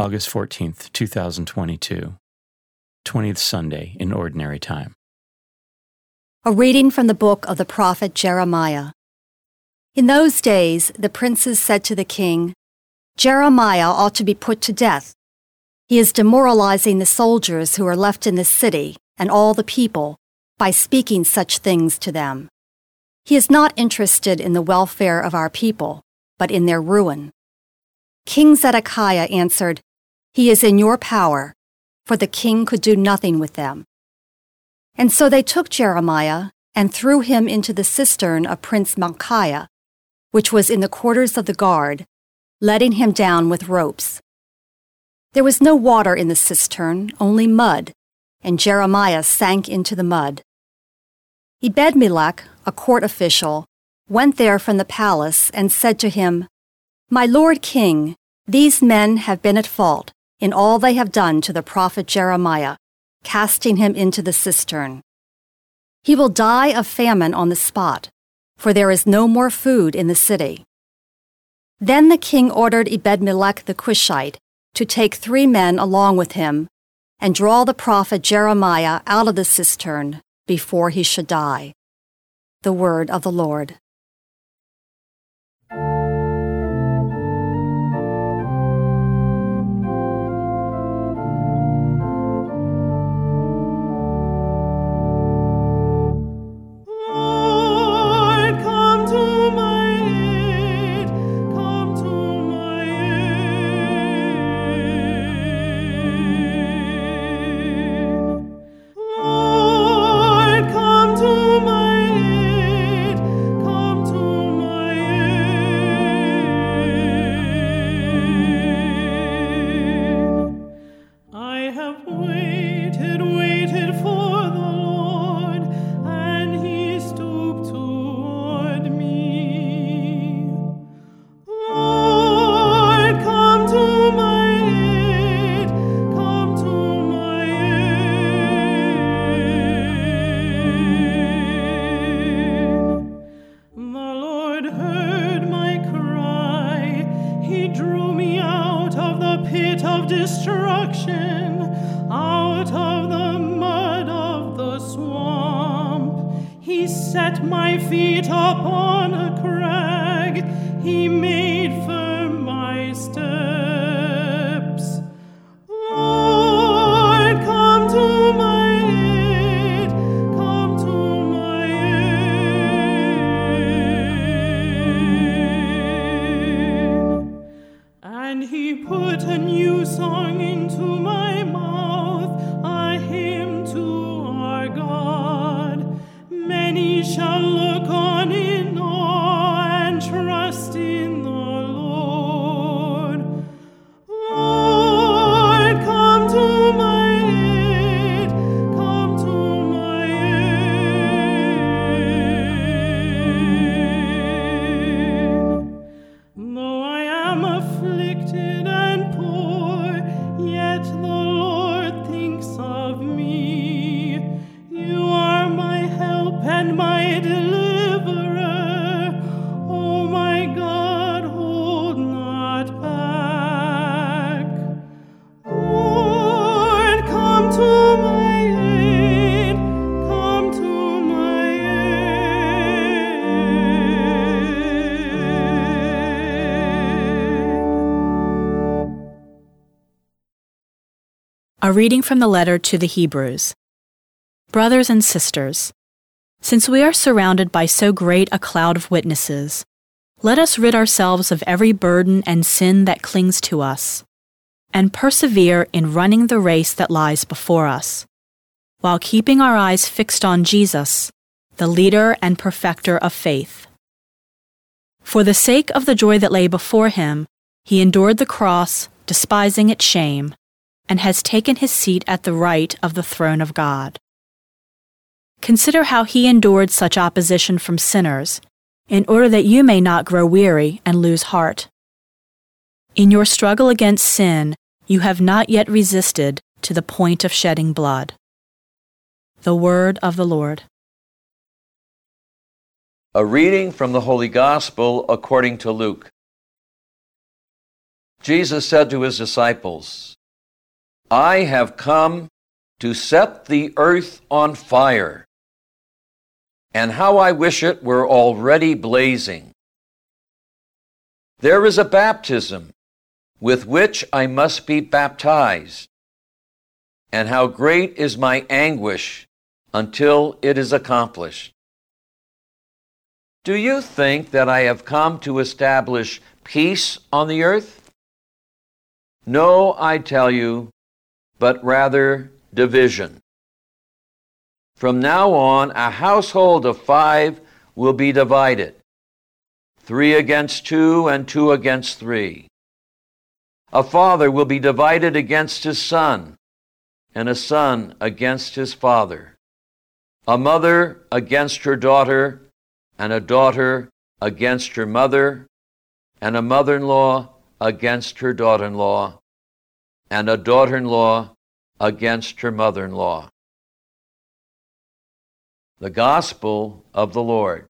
August 14th, 2022, 20th Sunday in Ordinary Time. A reading from the book of the prophet Jeremiah. In those days, the princes said to the king, Jeremiah ought to be put to death. He is demoralizing the soldiers who are left in the city and all the people by speaking such things to them. He is not interested in the welfare of our people, but in their ruin. King Zedekiah answered, He is in your power, for the king could do nothing with them. And so they took Jeremiah and threw him into the cistern of Prince Malchiah, which was in the quarters of the guard, letting him down with ropes. There was no water in the cistern, only mud, and Jeremiah sank into the mud. Ebed-melech, a court official, went there from the palace and said to him, My lord king, these men have been at fault in all they have done to the prophet Jeremiah, casting him into the cistern. He will die of famine on the spot, for there is no more food in the city. Then the king ordered Ebed-melech the Cushite to take three men along with him and draw the prophet Jeremiah out of the cistern before he should die. The word of the Lord. Destruction, out of the mud of the swamp. He set my feet upon a crag. He made firm my steps. Lord, come to my aid, come to my aid. And he put a new song into thinks of me. You are my help and my deliverer. A reading from the letter to the Hebrews. Brothers and sisters, since we are surrounded by so great a cloud of witnesses, let us rid ourselves of every burden and sin that clings to us, and persevere in running the race that lies before us, while keeping our eyes fixed on Jesus, the leader and perfecter of faith. For the sake of the joy that lay before him, he endured the cross, despising its shame, and has taken his seat at the right of the throne of God. Consider how he endured such opposition from sinners, in order that you may not grow weary and lose heart. In your struggle against sin, you have not yet resisted to the point of shedding blood. The word of the Lord. A reading from the Holy Gospel according to Luke. Jesus said to his disciples, I have come to set the earth on fire, and how I wish it were already blazing. There is a baptism with which I must be baptized, and how great is my anguish until it is accomplished. Do you think that I have come to establish peace on the earth? No, I tell you, but rather division. From now on, a household of five will be divided three against two and two against three. A father will be divided against his son, and a son against his father. A mother against her daughter, and a daughter against her mother, and a mother in law against her daughter in law, and a daughter in law against her mother in law. The Gospel of the Lord.